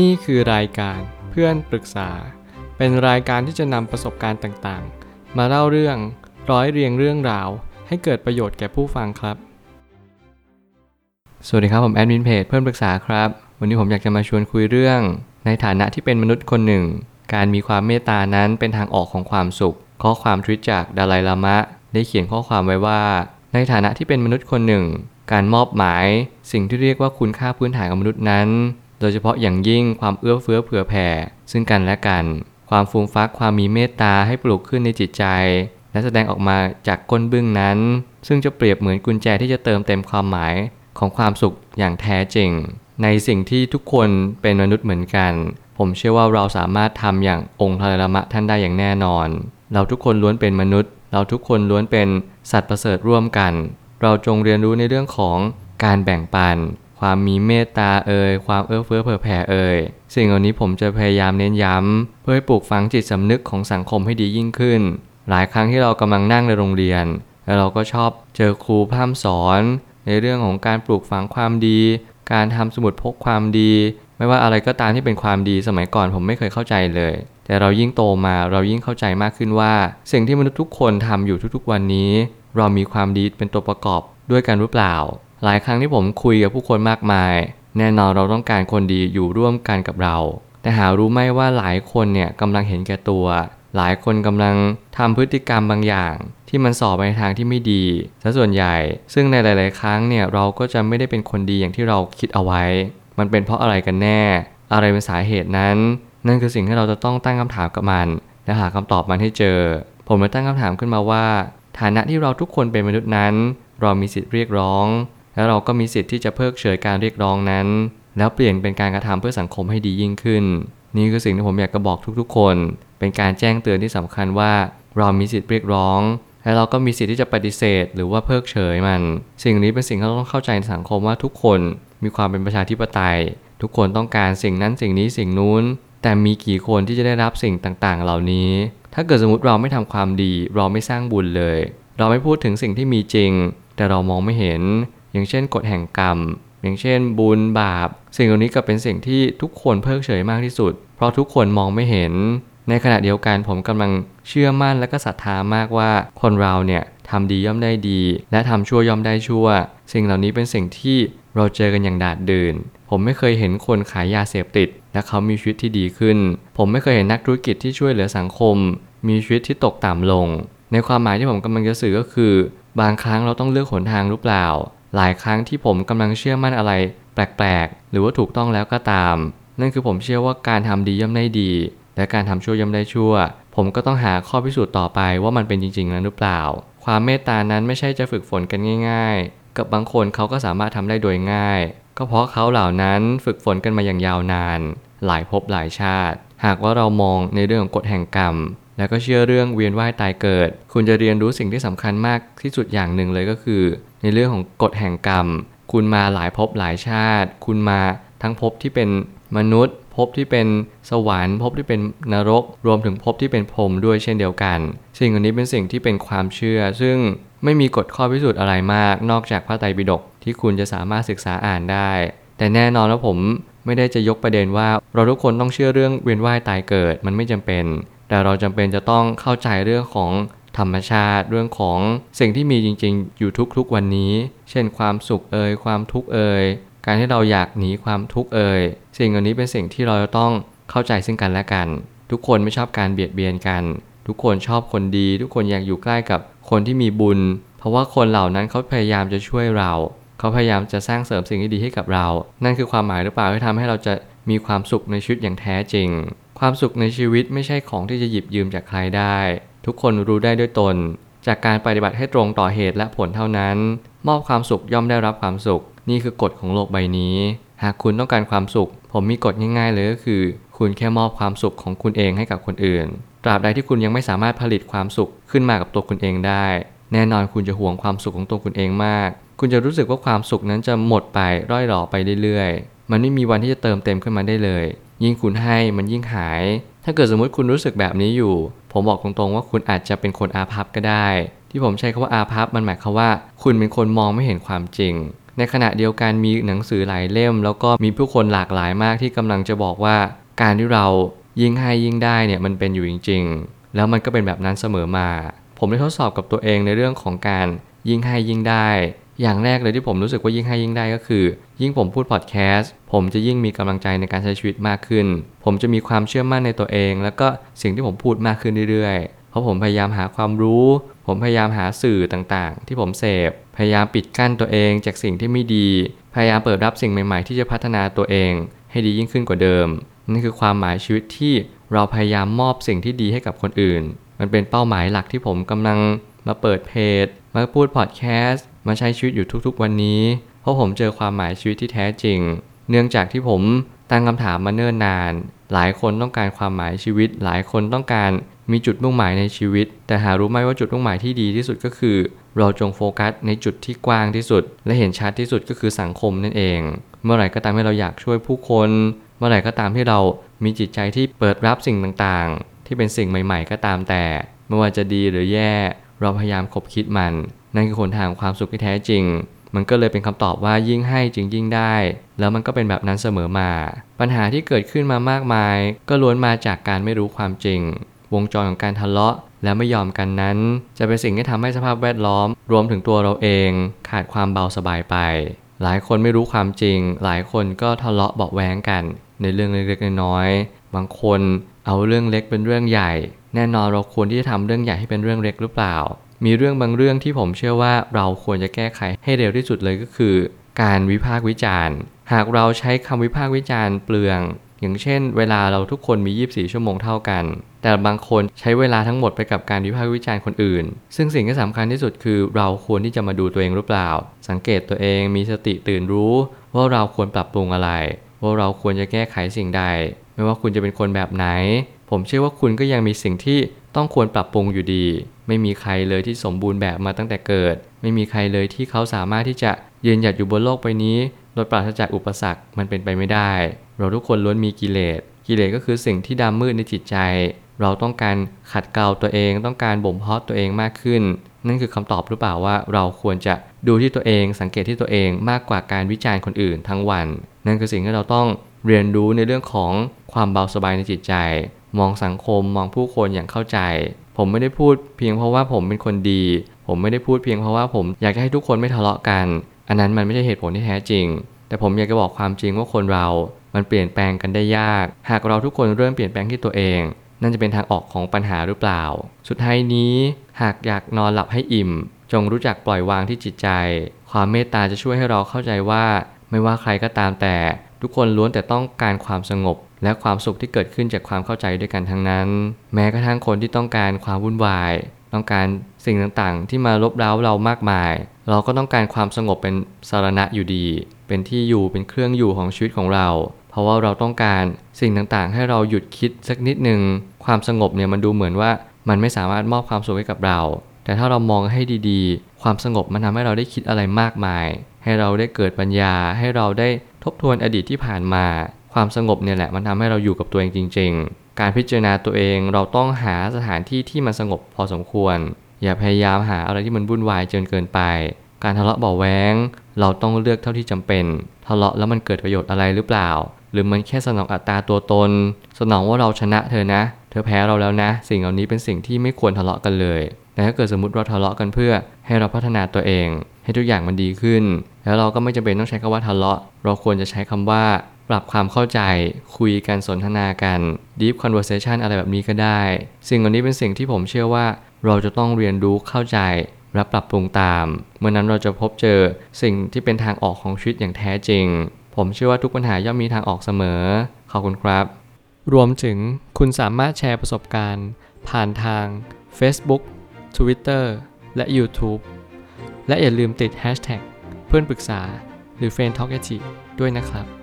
นี่คือรายการเพื่อนปรึกษา เป็นรายการที่จะนำประสบการณ์ต่างๆ มาเล่าเรื่องร้อยเรียงเรื่องราว ให้เกิดประโยชน์แก่ผู้ฟังครับ สวัสดีครับผมแอดมินเพจเพื่อนปรึกษาครับ วันนี้ผมอยากจะมาชวนคุยเรื่อง ในฐานะที่เป็นมนุษย์คนหนึ่ง การมีความเมตตานั้นเป็นทางออกของความสุข ข้อความทวิตจากดาลัยลามะ ได้เขียนข้อความไว้ว่า ในฐานะที่เป็นมนุษย์คนหนึ่ง การมอบหมาย สิ่งที่เรียกว่าคุณค่าพื้นฐานของมนุษย์นั้น โดยเฉพาะอย่างยิ่งความเอื้อเฟื้อเผื่อแผ่ ซึ่งกันและกัน ความฟูมฟักความมีเมตตาให้ปลูกขึ้นในจิตใจ และแสดงออกมาจากก้นบึ้งนั้น ซึ่งจะเปรียบเหมือนกุญแจที่จะเติมเต็มความหมายของความสุขอย่างแท้จริง ในสิ่งที่ทุกคนเป็นมนุษย์เหมือนกัน ผมเชื่อว่าเราสามารถทำอย่างองค์ทรมะท่านได้อย่างแน่นอน เราทุกคนล้วนเป็นมนุษย์ เราทุกคนล้วนเป็นสัตว์ประเสริฐร่วมกัน เราจงเรียนรู้ในเรื่องของการแบ่งปัน ความมีเมตตาเอ่ยความเอื้อเฟื้อเผื่อแผ่เอ่ยสิ่งเหล่านี้ผมจะพยายามเน้นย้ำเพื่อให้ปลูกฝังจิตสำนึกของสังคมให้ดียิ่งขึ้น หลายครั้งที่เรากำลังนั่งในโรงเรียน แล้วเราก็ชอบเจอครูพร่ำสอน ในเรื่องของการปลูกฝังความดี การทำสมุดพกความดี ไม่ว่าอะไรก็ตามที่เป็นความดีสมัยก่อนผมไม่เคยเข้าใจเลย แต่เรายิ่งโตมาเรายิ่งเข้าใจมากขึ้นว่า สิ่งที่มนุษย์ทุกคนทำอยู่ทุกๆวันนี้ เรามีความดีเป็นตัวประกอบด้วยกันหรือเปล่า หลายครั้งที่ผมคุยกับผู้คนมากมาย แน่นอนเราต้องการคนดีอยู่ร่วมกันกับเรา แต่หารู้ไหมว่าหลายคนเนี่ยกำลังเห็นแก่ตัว หลายคนกำลังทำพฤติกรรมบางอย่าง ที่มันสอบไปทางที่ไม่ดีซะส่วนใหญ่ ซึ่งในหลาย ๆ ครั้งเนี่ยเราก็จะไม่ได้เป็นคนดีอย่างที่เราคิดเอาไว้ มันเป็นเพราะอะไรกันแน่ อะไรเป็นสาเหตุนั้น นั่นคือสิ่งที่เราจะต้องตั้งคำถามกับมัน และหาคำตอบมันให้เจอ ผมเลยตั้งคำถามขึ้นมาว่า ฐานะที่เราทุกคนเป็นมนุษย์นั้น เรามีสิทธิ์เรียกร้อง และเราก็มีสิทธิ์ที่จะเพิกเฉยการเรียกร้องนั้น แล้วเปลี่ยนเป็นการกระทำเพื่อสังคมให้ดียิ่งขึ้น นี่คือสิ่งที่ผมอยากจะบอกทุกๆ คน เป็นการแจ้งเตือนที่สำคัญว่า เรามีสิทธิ์เรียกร้อง และเราก็มีสิทธิ์ที่จะปฏิเสธ หรือว่าเพิกเฉยมัน สิ่งนี้เป็นสิ่งที่เราต้องเข้าใจในสังคมว่าทุกคนมีความเป็นประชาธิปไตย ทุกคนต้องการสิ่งนั้นสิ่งนี้สิ่งนู้น แต่มีกี่คนที่จะได้รับสิ่งต่างๆ เหล่านี้ ถ้าเกิดสมมติเราไม่ทำความดี เราไม่สร้างบุญเลย เราไม่พูดถึงสิ่งที่มีจริง แต่เรามองไม่เห็น อย่างเช่นกฎแห่งกรรม อย่างเช่น บุญบาป สิ่งเหล่านี้ก็เป็นสิ่งที่ทุกคนเพิกเฉยมากที่สุด เพราะทุกคนมองไม่เห็น ในขณะเดียวกันผมกำลังเชื่อมั่นและก็ศรัทธามากว่าคนเราเนี่ยทำดีย่อมได้ดี และทำชั่วย่อมได้ชั่ว สิ่งเหล่านี้เป็นสิ่งที่เราเจอกันอย่างดาดเดื่นผมไม่เคยเห็นคนขายยาเสพติด และเขามีชีวิตที่ดีขึ้น ผมไม่เคยเห็นนักธุรกิจที่ช่วยเหลือสังคม มีชีวิตที่ตกต่ำลง ในความหมายที่ผมกำลังจะสื่อก็คือ บางครั้งเราต้องเลือกหนทางหรือเปล่า หลายครั้งที่ผมกำลังเชื่อมั่นอะไร แปลกๆ หรือว่าถูกต้องแล้วก็ตาม นั่นคือผมเชื่อว่าการทำดีย่อมได้ดี และการทำชั่วย่อมได้ชั่ว ผมก็ต้องหาข้อพิสูจน์ต่อไปว่ามันเป็นจริงๆนั้นหรือเปล่า ความเมตตานั้นไม่ใช่จะฝึกฝนกันง่าย ๆ กับบางคนเขาก็สามารถทำได้โดยง่าย ก็เพราะเขาเหล่านั้นฝึกฝนกันมาอย่างยาวนาน หลายภพหลายชาติ หากว่าเรามองในเรื่องของกฎแห่งกรรม แล้วก็เชื่อเรื่องเวียนว่ายตายเกิด คุณจะเรียนรู้สิ่งที่สำคัญมากที่สุดอย่างหนึ่งเลยก็คือ ในเรื่องของกฎแห่งกรรม คุณมาหลายภพหลายชาติ คุณมาทั้งภพที่เป็นมนุษย์ภพที่เป็นสวรรค์ภพที่เป็นนรก รวมถึงภพที่เป็นพรหมด้วยเช่นเดียวกัน สิ่งอันนี้เป็นสิ่งที่เป็นความเชื่อ ซึ่งไม่มีกฎข้อพิสูจน์อะไรมาก นอกจากพระไตรปิฎกที่คุณจะสามารถศึกษาอ่านได้ แต่แน่นอนแล้วผมไม่ได้จะยกประเด็นว่าเราทุกคนต้องเชื่อเรื่องเวียนว่ายตายเกิดมันไม่จำเป็น แต่เราจำเป็นจะต้องเข้าใจเรื่องของธรรมชาติเรื่องของสิ่งที่มีจริง ๆ อยู่ทุกๆวันนี้ เช่นความสุขเอ่ยความทุกข์เอ่ยการที่เราอยากหนีความทุกข์เอ่ยสิ่งเหล่านี้เป็นสิ่งที่เราจะต้องเข้าใจซึ่งกันและกัน ทุกคนไม่ชอบการเบียดเบียนกัน ทุกคนชอบคนดี ทุกคนอยากอยู่ใกล้กับคนที่มีบุญ เพราะว่าคนเหล่านั้นเขาพยายามจะช่วยเรา เขาพยายามจะสร้างเสริมสิ่งที่ดีให้กับเรา นั่นคือความหมายหรือเปล่าที่ทำให้เราจะมีความสุขในชีวิตอย่างแท้จริง ความสุขในชีวิตไม่ใช่ของที่จะหยิบยืมจากใครได้ ทุกคนรู้ได้ด้วยตน จากการปฏิบัติให้ตรงต่อเหตุและผลเท่านั้น มอบความสุขย่อมได้รับความสุข นี่คือกฎของโลกใบนี้ หากคุณต้องการความสุข ผมมีกฎง่ายๆเลยก็คือ คุณแค่มอบความสุขของคุณเองให้กับคนอื่น ตราบใดที่คุณยังไม่สามารถผลิตความสุขขึ้นมากับตัวคุณเองได้ แน่นอนคุณจะห่วงความสุขของตัวคุณเองมาก คุณจะรู้สึกว่าความสุขนั้นจะหมดไปร่อยหล่อไปเรื่อยๆมันไม่มีวันที่จะเติมเต็มขึ้นมาได้เลย ยิ่งคุณให้มันยิ่งหาย ถ้าเกิดสมมติคุณรู้สึกแบบนี้อยู่ ผมบอกตรงๆว่าคุณอาจจะเป็นคนอาภัพก็ได้ ที่ผมใช้คำว่าอาภัพมันหมายความว่า คุณเป็นคนมองไม่เห็นความจริง ในขณะเดียวกันมีหนังสือหลายเล่ม แล้วก็มีผู้คนหลากหลายมากที่กำลังจะบอกว่า การที่เรายิ่งให้ยิ่งได้เนี่ยมันเป็นอยู่จริง ๆ แล้วมันก็เป็นแบบนั้นเสมอมา ผมได้ทดสอบกับตัวเองในเรื่องของการยิ่งให้ยิ่งได้ อย่างแรกเลยที่ผมรู้สึกว่ายิ่งให้ยิ่งได้ก็คือ ยิ่งผมพูดพอดแคสต์ผมจะยิ่งมีกำลังใจในการใช้ชีวิตมากขึ้น ผมจะมีความเชื่อมั่นในตัวเอง แล้วก็สิ่งที่ผมพูดมากขึ้นเรื่อยๆ เพราะผมพยายามหาความรู้ ผมพยายามหาสื่อต่างๆ ที่ผมเสพ พยายามปิดกั้นตัวเองจากสิ่งที่ไม่ดี พยายามเปิดรับสิ่งใหม่ๆ ที่จะพัฒนาตัวเอง ให้ดียิ่งขึ้นกว่าเดิมนั่นคือความหมายชีวิตที่เราพยายามมอบสิ่งที่ดีให้กับคนอื่น มันเป็นเป้าหมายหลักที่ผมกำลังมาเปิดเพจ มาพูดพอดแคสต์ มาใช้ชีวิตอยู่ทุกๆวันนี้ เพราะผมเจอความหมายชีวิตที่แท้จริง เนื่องจากที่ผมตั้งคำถามมาเนิ่นนาน หลายคนต้องการความหมายชีวิต หลายคนต้องการมีจุดมุ่งหมายในชีวิต แต่หารู้ไหมว่าจุดมุ่งหมายที่ดีที่สุดก็คือ เราจงโฟกัสในจุดที่กว้างที่สุด และเห็นชัดที่สุดก็คือสังคมนั่นเอง เมื่อไหร่ก็ตามที่เราอยากช่วยผู้คน เมื่อไหร่ก็ตามที่เรามีจิตใจที่เปิดรับสิ่งต่างๆ ที่เป็นสิ่งใหม่ ๆ ก็ตามแต่ ไม่ว่าจะดีหรือแย่ เราพยายามคบคิดมัน นั่นคือหนทางความสุขที่แท้จริง มันก็เลยเป็นคำตอบว่ายิ่งให้จึงยิ่งได้ แล้วมันก็เป็นแบบนั้นเสมอมา ปัญหาที่เกิดขึ้นมามากมาย ก็ล้วนมาจากการไม่รู้ความจริง วงจรของการทะเลาะและไม่ยอมกันนั้น จะเป็นสิ่งที่ทำให้สภาพแวดล้อม รวมถึงตัวเราเอง ขาดความเบาสบายไป หลายคนไม่รู้ความจริง หลายคนก็ทะเลาะเบาแวงกัน ในเรื่องเล็กๆน้อยๆบางคนเอาเรื่องเล็กเป็นเรื่องใหญ่ แน่นอนเราควรที่จะทำเรื่องใหญ่ให้เป็นเรื่องเล็กหรือเปล่า มีเรื่องบางเรื่องที่ผมเชื่อว่าเราควรจะแก้ไขให้เร็วที่สุดเลยก็คือ การวิพากษ์วิจารณ์ หากเราใช้คำวิพากษ์วิจารณ์เปลือง อย่างเช่น เวลาเราทุกคนมี 24 ชั่วโมงเท่ากัน แต่บางคนใช้เวลาทั้งหมดไปกับการวิพากษ์วิจารณ์คนอื่น ซึ่งสิ่งที่สำคัญที่สุดคือ เราควรที่จะมาดูตัวเองหรือเปล่า สังเกตตัวเองมีสติตื่นรู้ ว่าเราควรปรับปรุงอะไร ว่าเราควรจะแก้ไขสิ่งใด ไม่ว่าคุณจะเป็นคนแบบไหน ผมเชื่อว่าคุณก็ยังมีสิ่งที่ ต้องควรปรับปรุงอยู่ดี ไม่มีใครเลยที่สมบูรณ์แบบมาตั้งแต่เกิด ไม่มีใครเลยที่เขาสามารถที่จะยืนหยัดอยู่บนโลกใบนี้ โดยปราศจากอุปสรรคมันเป็นไปไม่ได้ เราทุกคนล้วนมีกิเลส กิเลสก็คือสิ่งที่ดำมืดในจิตใจ เราต้องการขัดเกลาตัวเองต้องการบ่มเพาะตัวเองมากขึ้น นั่นคือคำตอบหรือเปล่าว่าเราควรจะดูที่ตัวเองสังเกตที่ตัวเองมากกว่าการวิจารณ์คนอื่นทั้งวัน นั่นคือสิ่งที่เราต้องเรียนรู้ในเรื่องของความเบาสบายในจิตใจ มองสังคมมองผู้คนอย่างเข้าใจ ผมไม่ได้พูดเพียงเพราะว่าผมเป็นคนดี ผมไม่ได้พูดเพียงเพราะว่าผมอยากให้ทุกคนไม่ทะเลาะกัน อันนั้นมันไม่ใช่เหตุผลที่แท้จริง แต่ผมอยากจะบอกความจริงว่าคนเรา มันเปลี่ยนแปลงกันได้ยาก หากเราทุกคนเริ่มเปลี่ยนแปลงที่ตัวเอง นั่นจะเป็นทางออกของปัญหาหรือเปล่า สุดท้ายนี้ หากอยากนอนหลับให้อิ่ม จงรู้จักปล่อยวางที่จิตใจ ความเมตตาจะช่วยให้เราเข้าใจว่า ไม่ว่าใครก็ตามแต่ ทุกคนล้วนแต่ต้องการความสงบ และความสุขที่เกิดขึ้นจากความเข้าใจด้วยกันทั้งนั้น แม้กระทั่งคนที่ต้องการความวุ่นวาย ต้องการสิ่งต่างๆ ที่มาลบเร้าเรามากมาย เราก็ต้องการความสงบเป็นสารณะอยู่ดี เป็นที่อยู่เป็นเครื่องอยู่ของชีวิตของเรา เพราะว่าเราต้องการสิ่งต่างๆ ให้เราหยุดคิดสักนิดหนึ่งความสงบเนี่ยมันดูเหมือนว่ามันไม่สามารถมอบความสุขให้กับเรา แต่ถ้าเรามองให้ดีๆ ความสงบมันทำให้เราได้คิดอะไรมากมาย ให้เราได้เกิดปัญญา ให้เราได้ทบทวนอดีตที่ผ่านมา ความสงบเนี่ยแหละมันทำให้เราอยู่กับตัวเองจริง ๆ การพิจารณาตัวเองเราต้องหาสถานที่ที่มันสงบพอสมควร อย่าพยายามหาอะไรที่มันวุ่นวายจนเกินไป การทะเลาะเบาแวงเราต้องเลือกเท่าที่จำเป็นทะเลาะแล้วมันเกิดประโยชน์อะไรหรือเปล่า หรือมันแค่สนองอัตราตัวตน สนองว่าเราชนะเธอนะ เธอแพ้เราแล้วนะ สิ่งเหล่านี้เป็นสิ่งที่ไม่ควรทะเลาะกันเลย แต่ถ้าเกิดสมมติเราทะเลาะกันเพื่อให้เราพัฒนาตัวเอง ให้ทุกอย่างมันดีขึ้น แล้วเราก็ไม่จำเป็นต้องใช้คำว่าทะเลาะ เราควรจะใช้คำว่า ปรับความเข้าใจคุยกันสนทนากัน deep conversation อะไรแบบนี้ก็ได้ สิ่งเหล่านี้เป็นสิ่งที่ผมเชื่อว่า เราจะต้องเรียนรู้เข้าใจและปรับปรุงตาม เมื่อนั้นเราจะพบเจอสิ่งที่เป็นทางออกของชีวิตอย่างแท้จริง ผมเชื่อว่าทุกปัญหาย่อมมีทางออกเสมอ ขอบคุณครับ รวมถึงคุณสามารถแชร์ประสบการณ์ ผ่านทาง Facebook Twitter และ YouTube และอย่าลืมติด Hashtag เพื่อนปรึกษาหรือ f r ร e n d Talk ด้วยนะครับ